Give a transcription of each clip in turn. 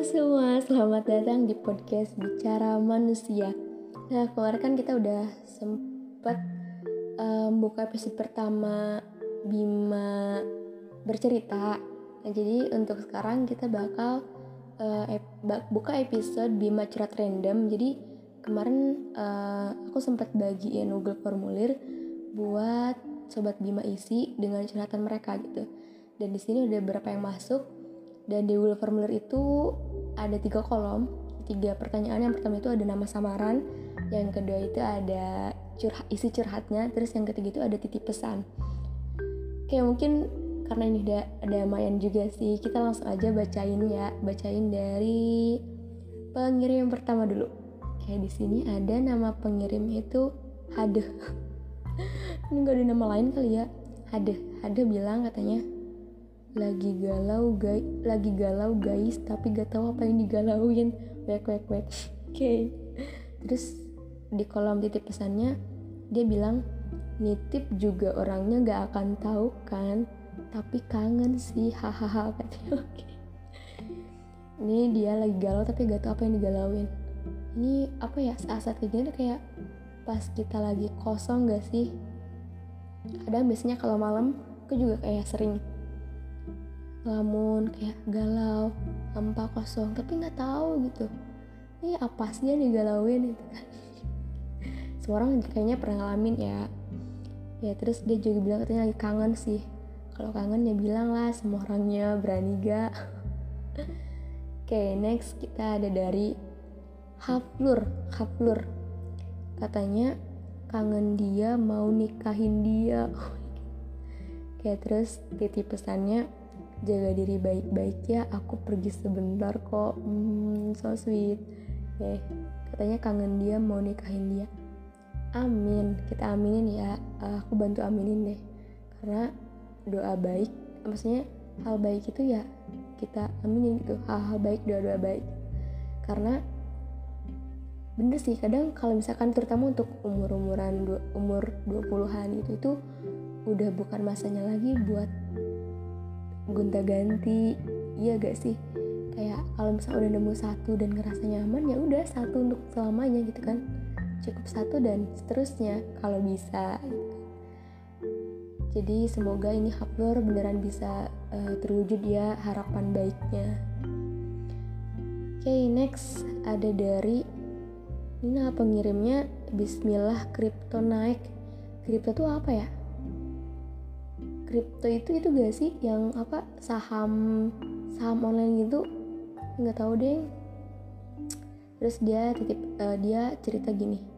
Semua, selamat datang di podcast Bicara Manusia. Nah, kemarin kan kita udah sempet um, buka episode pertama Bima bercerita. Nah, jadi untuk sekarang kita bakal uh, ep buka episode Bima Cerat Random. Jadi kemarin uh, aku sempat bagiin Google Formulir buat sobat Bima isi dengan curhatan mereka gitu. Dan di sini udah beberapa yang masuk dan di Google Formulir itu ada tiga kolom tiga pertanyaan. Yang pertama itu ada nama samaran yang kedua itu ada curhat isi curhatnya terus yang ketiga itu ada titip pesan. Kayak mungkin karena ini udah ada lumayan juga sih kita langsung aja bacain ya bacain dari pengirim yang pertama dulu. Kayak di sini ada nama pengirim itu Hade ini gak ada nama lain kali ya. Hade Hade bilang katanya lagi galau guys lagi galau guys tapi gak tahu apa yang digalauin. Wek wek wek. Oke. Okay. terus di kolom titip pesannya dia bilang nitip juga orangnya gak akan tahu kan? Tapi kangen sih hahaha katanya. Oke. Okay. ini dia lagi galau tapi gak tahu apa yang digalauin. Ini apa ya saat-saat kayak gini kayak pas kita lagi kosong gak sih? Kadang biasanya kalau malam aku juga kayak sering lamun kayak galau hampa kosong tapi nggak tahu gitu. Ini apa sih yang digalauin gitu kan? Semua orang kayaknya pernah ngalamin ya. Ya terus dia juga bilang katanya lagi kangen sih. Kalau kangen ya bilang lah semua orangnya berani gak oke okay, next kita ada dari Haflur Haflur. Katanya kangen dia mau nikahin dia. Kayak terus titip pesannya jaga diri baik-baik ya aku pergi sebentar kok. Hmm, so sweet. Oke katanya kangen dia mau nikahin dia. Amin. Kita aminin ya. Uh, aku bantu aminin deh. Karena doa baik maksudnya hal baik itu ya kita aminin gitu. Hal-hal baik doa-doa baik. Karena bener sih kadang kalau misalkan terutama untuk umur-umuran umur 20-an gitu itu udah bukan masanya lagi buat gonta ganti iya gak sih? Kayak kalau misalnya udah nemu satu dan ngerasa nyaman ya udah satu untuk selamanya gitu kan. Cukup satu dan seterusnya kalau bisa jadi semoga ini Haplor beneran bisa uh, terwujud ya harapan baiknya. Oke okay, next ada dari ini nah pengirimnya Bismillah kripto naik. Kripto tuh apa ya kripto itu itu gak sih yang apa saham saham online gitu? Nggak tahu deh. Terus dia titip uh, dia cerita gini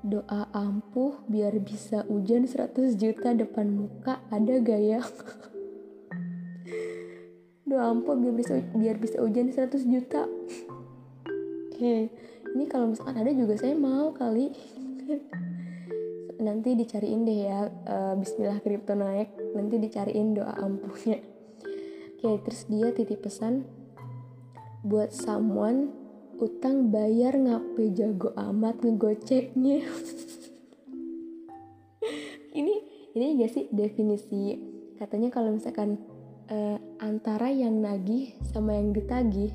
doa ampuh biar bisa hujan 100 juta depan muka ada gak ya? Doa ampuh biar bisa biar bisa hujan 100 juta. Oke ini kalau misalkan ada juga saya mau kali nanti dicariin deh ya uh, Bismillah kripto naik nanti dicariin doa ampuhnya. Oke terus dia titip pesan buat someone utang bayar ngape jago amat ngegoceknya. Ini ini gak sih definisi? Katanya kalau misalkan uh, antara yang nagih sama yang ditagih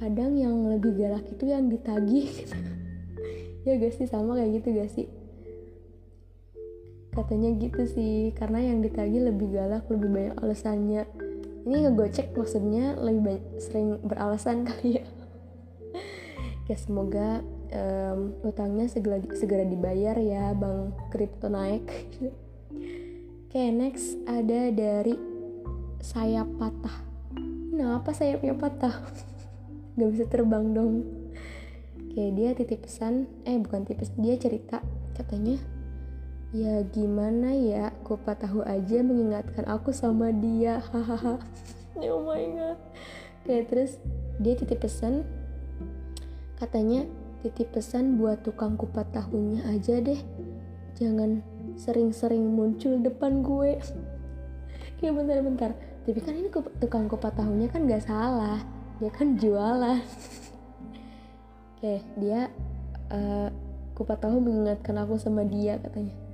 kadang yang lebih galak itu yang ditagih. Ya gak sih sama kayak gitu gak sih katanya gitu sih. Karena yang ditagi lebih galak lebih banyak alasannya. Ini ngegocek maksudnya lebih banyak, sering beralasan kali ya. Ya semoga um, utangnya segera, segera dibayar ya bang kripto naik. Oke okay, next ada dari sayap patah. Nah apa sayapnya patah? Nggak bisa terbang dong. Oke dia titip pesan eh bukan titip dia cerita katanya Ya gimana ya, kupat tahu aja mengingatkan aku sama dia, hahaha. oh my god. Kayak terus dia titip pesan, katanya titip pesan buat tukang kupat tahunya aja deh. Jangan sering-sering muncul depan gue. Kayak bentar-bentar. Tapi kan ini tukang kupat tahunya kan gak salah. Dia kan jualan. Oke, dia uh, kupat tahu mengingatkan aku sama dia katanya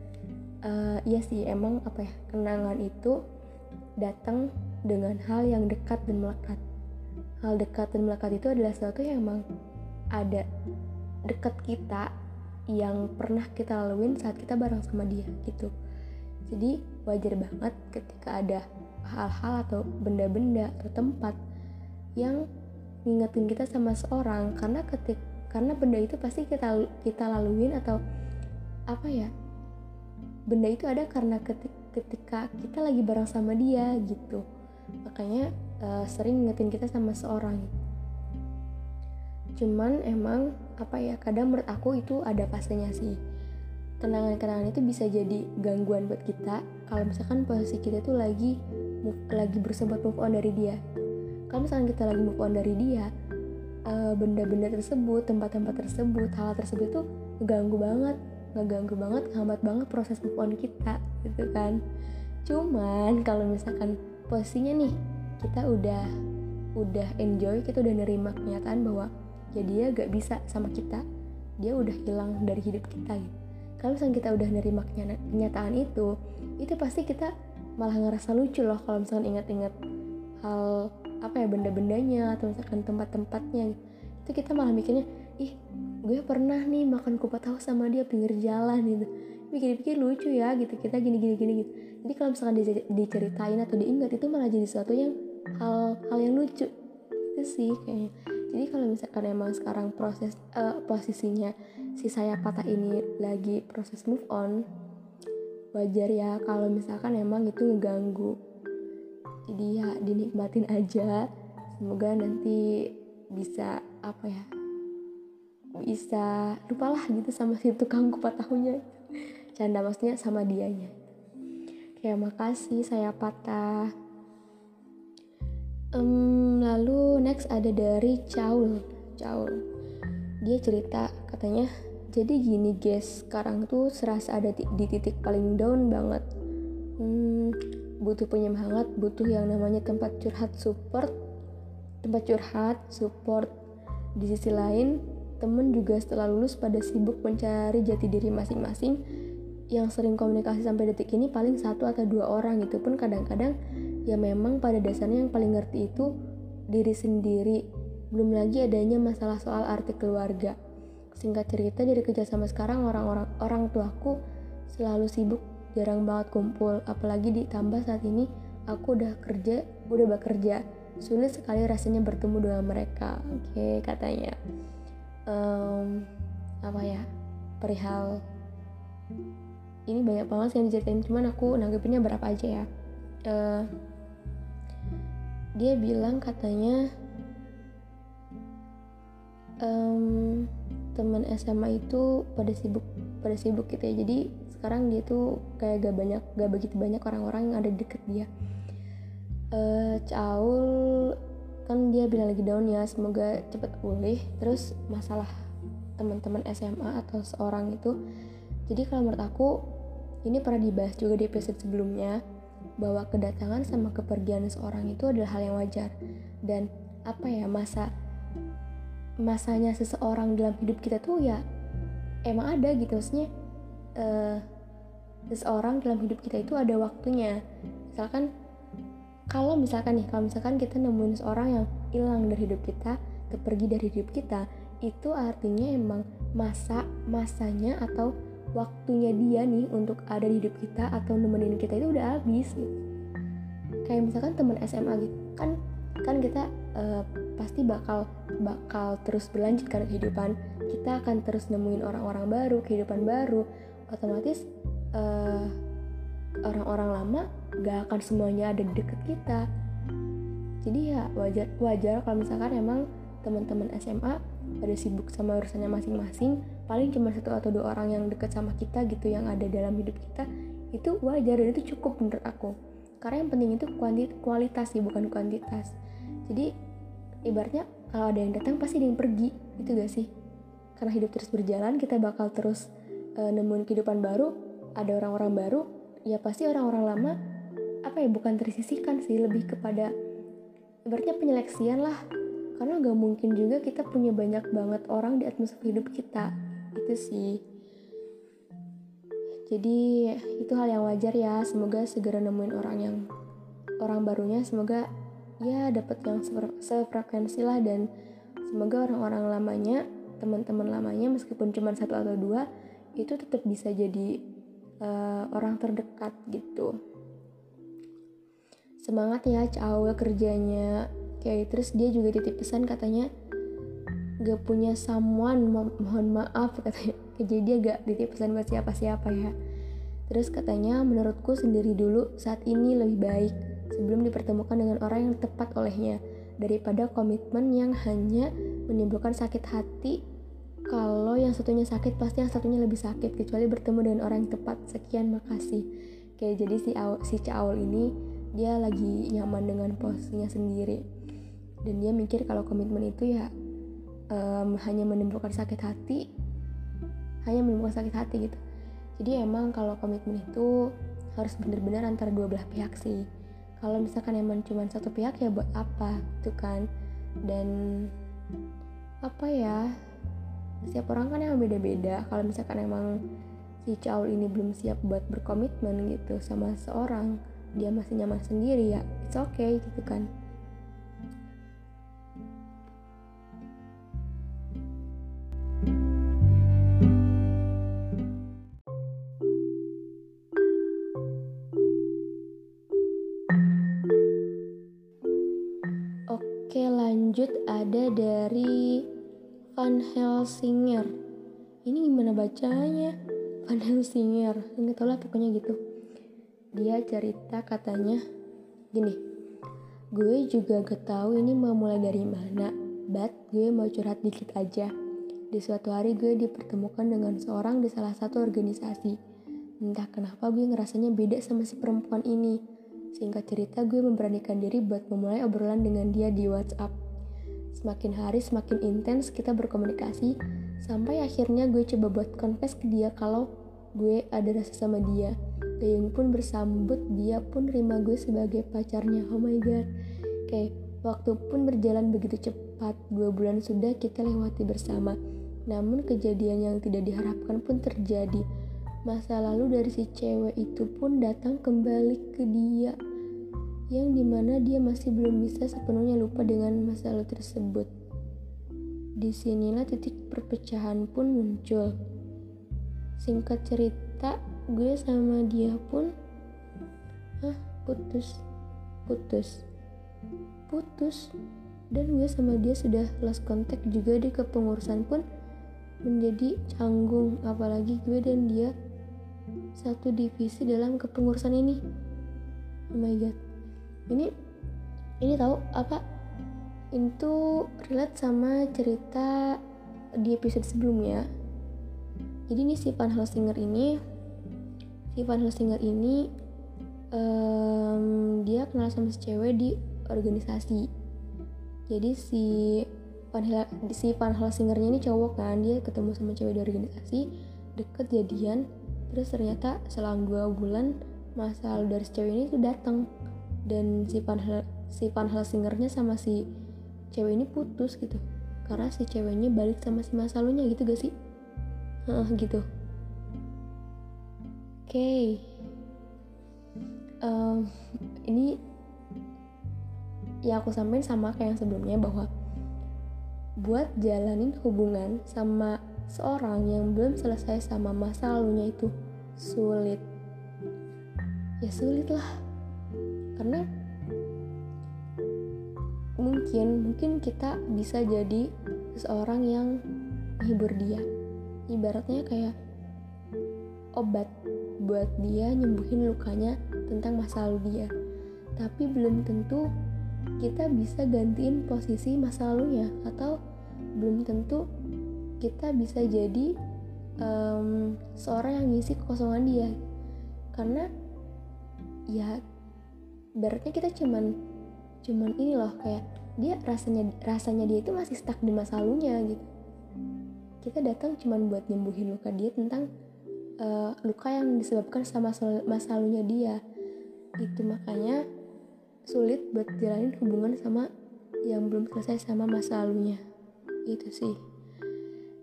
uh, iya sih emang apa ya kenangan itu datang dengan hal yang dekat dan melekat. Hal dekat dan melekat itu adalah sesuatu yang emang ada dekat kita yang pernah kita laluin saat kita bareng sama dia gitu. Jadi wajar banget ketika ada hal-hal atau benda-benda atau tempat yang ngingetin kita sama seorang. Karena ketik karena benda itu pasti kita kita laluin atau apa ya benda itu ada karena ketik, ketika kita lagi bareng sama dia gitu. Makanya uh, sering ngingetin kita sama seorang. Cuman emang apa ya kadang menurut aku itu ada fasenya sih. Kenangan-kenangan itu bisa jadi gangguan buat kita kalau misalkan posisi kita tuh lagi move, lagi berusaha buat move on dari dia. Kalau misalkan kita lagi move on dari dia eh, benda-benda tersebut tempat-tempat tersebut hal, tersebut tuh ngeganggu banget ngeganggu banget hambat banget proses move on kita gitu kan. Cuman kalau misalkan posisinya nih kita udah udah enjoy kita udah nerima kenyataan bahwa ya dia gak bisa sama kita dia udah hilang dari hidup kita gitu. Kalau misalnya kita udah nerima kenyataan itu itu pasti kita malah ngerasa lucu loh kalau misalnya ingat-ingat hal apa ya benda-bendanya atau misalkan tempat-tempatnya itu kita malah mikirnya ih gue pernah nih makan kupat tahu sama dia pinggir jalan gitu. Pikir-pikir lucu ya gitu kita gini gini gini gitu. Jadi kalau misalkan diceritain atau diingat itu malah jadi sesuatu yang hal hal yang lucu. Itu sih kayaknya. Jadi kalau misalkan emang sekarang proses uh, posisinya si saya patah ini lagi proses move on wajar ya kalau misalkan emang itu ngeganggu. Jadi ya dinikmatin aja. Semoga nanti bisa apa ya bisa lupalah gitu sama si tukang kupat tahunya. Canda maksudnya sama dianya. Kayak makasih saya patah. Um, lalu next ada dari Caul Caul dia cerita katanya jadi gini guys sekarang tuh serasa ada di, di titik paling down banget. Hmm, butuh penyemangat butuh yang namanya tempat curhat support tempat curhat support. Di sisi lain temen juga setelah lulus pada sibuk mencari jati diri masing-masing. Yang sering komunikasi sampai detik ini paling satu atau dua orang itu pun kadang-kadang ya memang pada dasarnya yang paling ngerti itu diri sendiri. Belum lagi adanya masalah soal arti keluarga. Singkat cerita dari kerjasama sekarang orang-orang orang tuaku selalu sibuk jarang banget kumpul. Apalagi ditambah saat ini aku udah kerja udah bekerja. Sulit sekali rasanya bertemu dengan mereka oke okay, katanya um, apa ya perihal ini banyak banget yang diceritain cuman aku nanggepinnya berapa aja ya. Uh, dia bilang katanya um, teman SMA itu pada sibuk pada sibuk gitu ya. Jadi sekarang dia tuh kayak gak banyak gak begitu banyak orang-orang yang ada deket dia. Uh, Caul kan dia bilang lagi down ya semoga cepet pulih. Terus masalah teman-teman SMA atau seorang itu jadi kalau menurut aku ini pernah dibahas juga di episode sebelumnya bahwa kedatangan sama kepergian seseorang itu adalah hal yang wajar. Dan apa ya masa masanya seseorang dalam hidup kita tuh ya emang ada gitu. Maksudnya uh, seseorang dalam hidup kita itu ada waktunya. Misalkan kalau misalkan nih kalau misalkan kita nemuin seseorang yang hilang dari hidup kita pergi dari hidup kita itu artinya emang masa masanya atau waktunya dia nih untuk ada di hidup kita atau nemenin kita itu udah habis gitu. Kayak misalkan teman SMA gitu kan kan kita uh, pasti bakal bakal terus berlanjut karena kehidupan. Kita akan terus nemuin orang-orang baru kehidupan baru. Otomatis uh, orang-orang lama gak akan semuanya ada di deket kita. Jadi ya wajar wajar kalau misalkan emang teman-teman SMA pada sibuk sama urusannya masing-masing paling cuma satu atau dua orang yang deket sama kita gitu yang ada dalam hidup kita itu wajar dan itu cukup menurut aku. Karena yang penting itu kualitas sih bukan kuantitas. Jadi ibaratnya kalau ada yang datang pasti ada yang pergi itu gak sih? Karena hidup terus berjalan kita bakal terus uh, nemuin kehidupan baru ada orang-orang baru ya pasti orang-orang lama apa ya bukan tersisihkan sih lebih kepada ibaratnya penyeleksian lah. Karena gak mungkin juga kita punya banyak banget orang di atmosfer hidup kita. Itu sih. Jadi itu hal yang wajar ya. Semoga segera nemuin orang yang orang barunya. Semoga ya dapat yang sefrekuensi lah. Dan semoga orang-orang lamanya teman-teman lamanya meskipun cuma satu atau dua itu tetap bisa jadi uh, orang terdekat gitu semangat ya cawe kerjanya. Kayak terus dia juga titip pesan katanya gak punya someone mo mohon maaf katanya. Jadi dia gak titip pesan buat siapa-siapa ya. Terus katanya menurutku sendiri dulu saat ini lebih baik sebelum dipertemukan dengan orang yang tepat olehnya daripada komitmen yang hanya menimbulkan sakit hati. Kalau yang satunya sakit pasti yang satunya lebih sakit kecuali bertemu dengan orang yang tepat. Sekian makasih. Kayak jadi si si Caul ini dia lagi nyaman dengan posisinya sendiri. Dan dia mikir kalau komitmen itu ya um, hanya menimbulkan sakit hati hanya menimbulkan sakit hati gitu. Jadi emang kalau komitmen itu harus benar-benar antara dua belah pihak sih. Kalau misalkan emang cuma satu pihak ya buat apa gitu kan? Dan apa ya setiap orang kan yang beda-beda. Kalau misalkan emang si Caul ini belum siap buat berkomitmen gitu sama seorang dia masih nyaman sendiri ya it's okay gitu kan lanjut ada dari Van Helsinger. Ini gimana bacanya? Van Helsinger. Nggak tau lah pokoknya gitu. Dia cerita katanya gini. Gue juga gak tahu ini mau mulai dari mana. But gue mau curhat dikit aja. Di suatu hari gue dipertemukan dengan seorang di salah satu organisasi. Entah kenapa gue ngerasanya beda sama si perempuan ini. Singkat cerita gue memberanikan diri buat memulai obrolan dengan dia di WhatsApp Semakin hari semakin intens kita berkomunikasi sampai akhirnya gue coba buat confess ke dia kalau gue ada rasa sama dia. Gayung pun bersambut, dia pun terima gue sebagai pacarnya. Oh my god. Kayak waktu pun berjalan begitu cepat. Dua bulan sudah kita lewati bersama. Namun kejadian yang tidak diharapkan pun terjadi. Masa lalu dari si cewek itu pun datang kembali ke dia yang di mana dia masih belum bisa sepenuhnya lupa dengan masa lalu tersebut. Di sinilah titik perpecahan pun muncul. Singkat cerita, gue sama dia pun, ah putus, putus, putus. Dan gue sama dia sudah lost contact juga di kepengurusan pun menjadi canggung apalagi gue dan dia satu divisi dalam kepengurusan ini. Oh my god ini ini tahu apa itu relate sama cerita di episode sebelumnya jadi ini si Van Helsinger ini si Van Helsinger ini um, dia kenal sama si cewek di organisasi. Jadi si Van si Van Helsingernya ini cowok kan dia ketemu sama cewek di organisasi deket jadian terus ternyata selang dua bulan masa dari si cewek ini tuh datang dan si Van Hel si Van Helsingernya sama si cewek ini putus gitu karena si ceweknya balik sama si masa lalunya gitu gak sih? Heeh, gitu okay. um, ini ya aku sampaikan sama kayak yang sebelumnya bahwa buat jalanin hubungan sama seorang yang belum selesai sama masa lalunya itu sulit. Ya sulit lah karena mungkin mungkin kita bisa jadi seseorang yang menghibur dia. Ibaratnya kayak obat buat dia nyembuhin lukanya tentang masa lalu dia. Tapi belum tentu kita bisa gantiin posisi masa lalunya atau belum tentu kita bisa jadi um, seorang yang ngisi kekosongan dia. Karena ya ibaratnya kita cuman cuman ini loh kayak dia rasanya rasanya dia itu masih stuck di masa lalunya gitu. Kita datang cuman buat nyembuhin luka dia tentang uh, luka yang disebabkan sama masa lalunya dia. Itu makanya sulit buat jalanin hubungan sama yang belum selesai sama masa lalunya. Itu sih.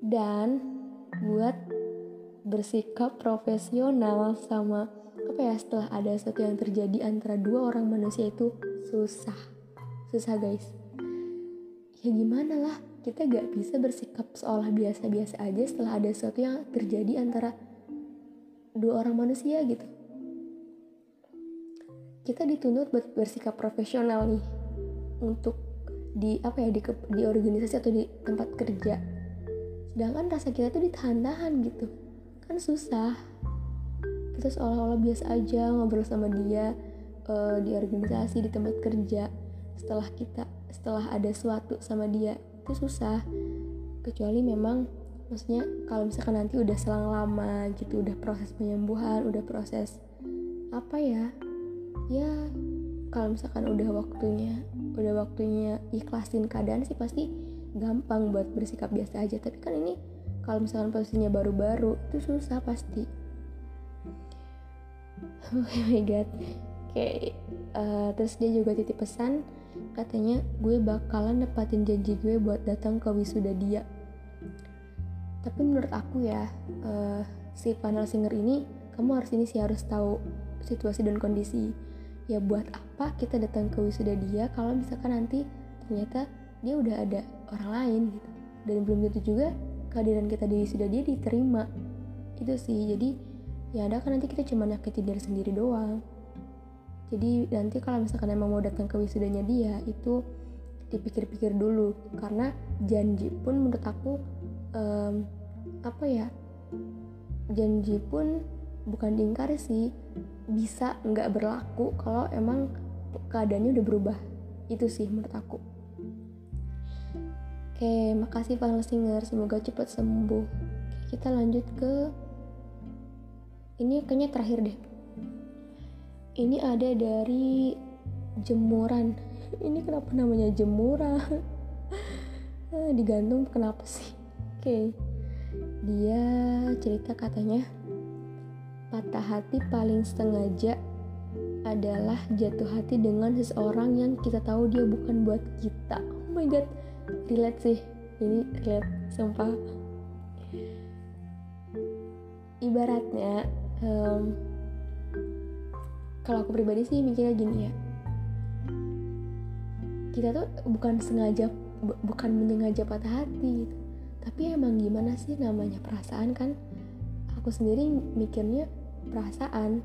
Dan buat bersikap profesional sama apa ya setelah ada sesuatu yang terjadi antara dua orang manusia itu susah. Susah guys. Ya gimana lah kita gak bisa bersikap seolah biasa-biasa aja setelah ada sesuatu yang terjadi antara dua orang manusia gitu. Kita dituntut bersikap profesional nih untuk di apa ya di, di organisasi atau di tempat kerja. Sedangkan rasa kita tuh ditahan-tahan gitu. Kan susah. Kita seolah-olah biasa aja ngobrol sama dia uh, di organisasi di tempat kerja. Setelah kita setelah ada sesuatu sama dia itu susah. Kecuali memang maksudnya kalau misalkan nanti udah selang lama gitu udah proses penyembuhan udah proses apa ya ya kalau misalkan udah waktunya udah waktunya ikhlasin keadaan sih pasti gampang buat bersikap biasa aja. Tapi kan ini kalau misalkan posisinya baru-baru itu susah pasti. Oh my god. Kayak uh, terus dia juga titip pesan katanya gue bakalan nepatin janji gue buat datang ke wisuda dia tapi menurut aku ya uh, si panel singer ini kamu harus ini sih harus tahu situasi dan kondisi. Ya buat apa kita datang ke wisuda dia kalau misalkan nanti ternyata dia udah ada orang lain gitu. Dan belum tentu juga kehadiran kita di wisuda dia diterima. Itu sih jadi ya ada kan nanti kita cuma nyakitin diri sendiri doang. Jadi nanti kalau misalkan emang mau datang ke wisudanya dia itu dipikir-pikir dulu. Karena janji pun menurut aku um, apa ya janji pun bukan diingkari sih. Bisa nggak berlaku kalau emang keadaannya udah berubah. Itu sih menurut aku. Oke makasih panel singer. Semoga cepat sembuh. Kita lanjut ke ini kayaknya terakhir deh. Ini ada dari jemuran. Ini kenapa namanya jemuran eh, digantung kenapa sih? oke okay. dia cerita katanya patah hati paling sengaja adalah jatuh hati dengan seseorang yang kita tahu dia bukan buat kita oh my god relate sih ini relate sumpah ibaratnya um, kalau aku pribadi sih mikirnya gini ya kita tuh bukan sengaja bu bukan menyengaja patah hati gitu. Tapi emang gimana sih namanya perasaan kan? Aku sendiri mikirnya perasaan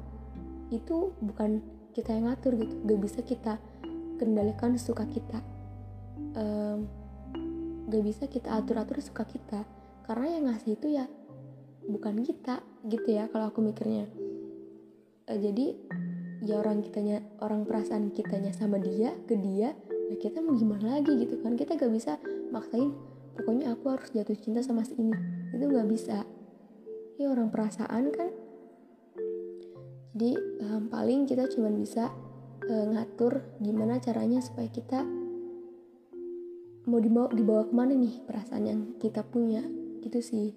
itu bukan kita yang ngatur gitu. Gak bisa kita kendalikan suka kita. Um, gak bisa kita atur-atur suka kita. Karena yang ngasih itu ya bukan kita gitu ya kalau aku mikirnya. Uh, jadi ya orang kitanya orang perasaan kitanya sama dia ke dia ya kita mau gimana lagi gitu kan? Kita gak bisa maksain pokoknya aku harus jatuh cinta sama si ini. Itu gak bisa. Ya orang perasaan kan. Jadi um, paling kita cuma bisa uh, ngatur gimana caranya supaya kita mau dibawa dibawa ke mana nih perasaan yang kita punya. Gitu sih.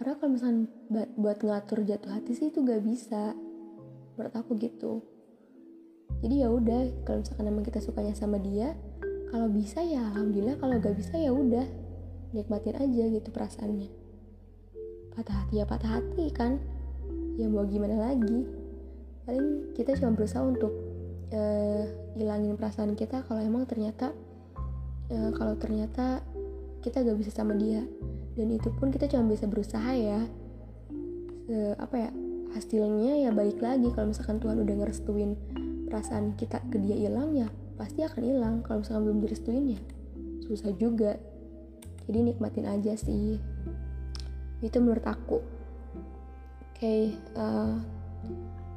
Karena kalau misalnya buat ngatur jatuh hati sih itu gak bisa. Menurut aku gitu. Jadi ya udah kalau misalkan emang kita sukanya sama dia kalau bisa ya alhamdulillah. Kalau gak bisa ya udah nikmatin aja gitu perasaannya. Patah hati ya patah hati kan. Ya mau gimana lagi? Paling kita cuma berusaha untuk uh, hilangin perasaan kita kalau emang ternyata uh, kalau ternyata kita gak bisa sama dia. Dan itu pun kita cuma bisa berusaha ya. Uh, apa ya hasilnya ya baik lagi. Kalau misalkan Tuhan udah ngerestuin perasaan kita ke dia hilang ya pasti akan hilang kalau misalkan belum direstuin ya. Susah juga. Jadi nikmatin aja sih. Itu menurut aku. Oke okay, uh,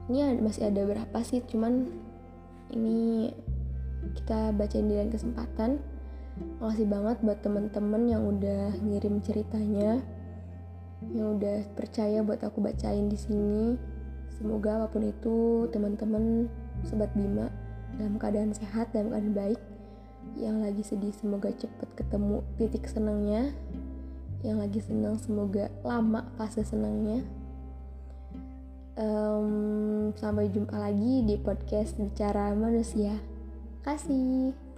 eh, ini masih ada berapa sih? Cuman ini kita bacain di lain kesempatan. Makasih banget buat temen-temen yang udah ngirim ceritanya yang udah percaya buat aku bacain di sini. Semoga apa pun itu teman-teman sobat Bima dalam keadaan sehat dalam keadaan baik. Yang lagi sedih semoga cepet ketemu titik senangnya. Yang lagi senang semoga lama fase senangnya. Um, sampai jumpa lagi di podcast bicara manusia. Kasih.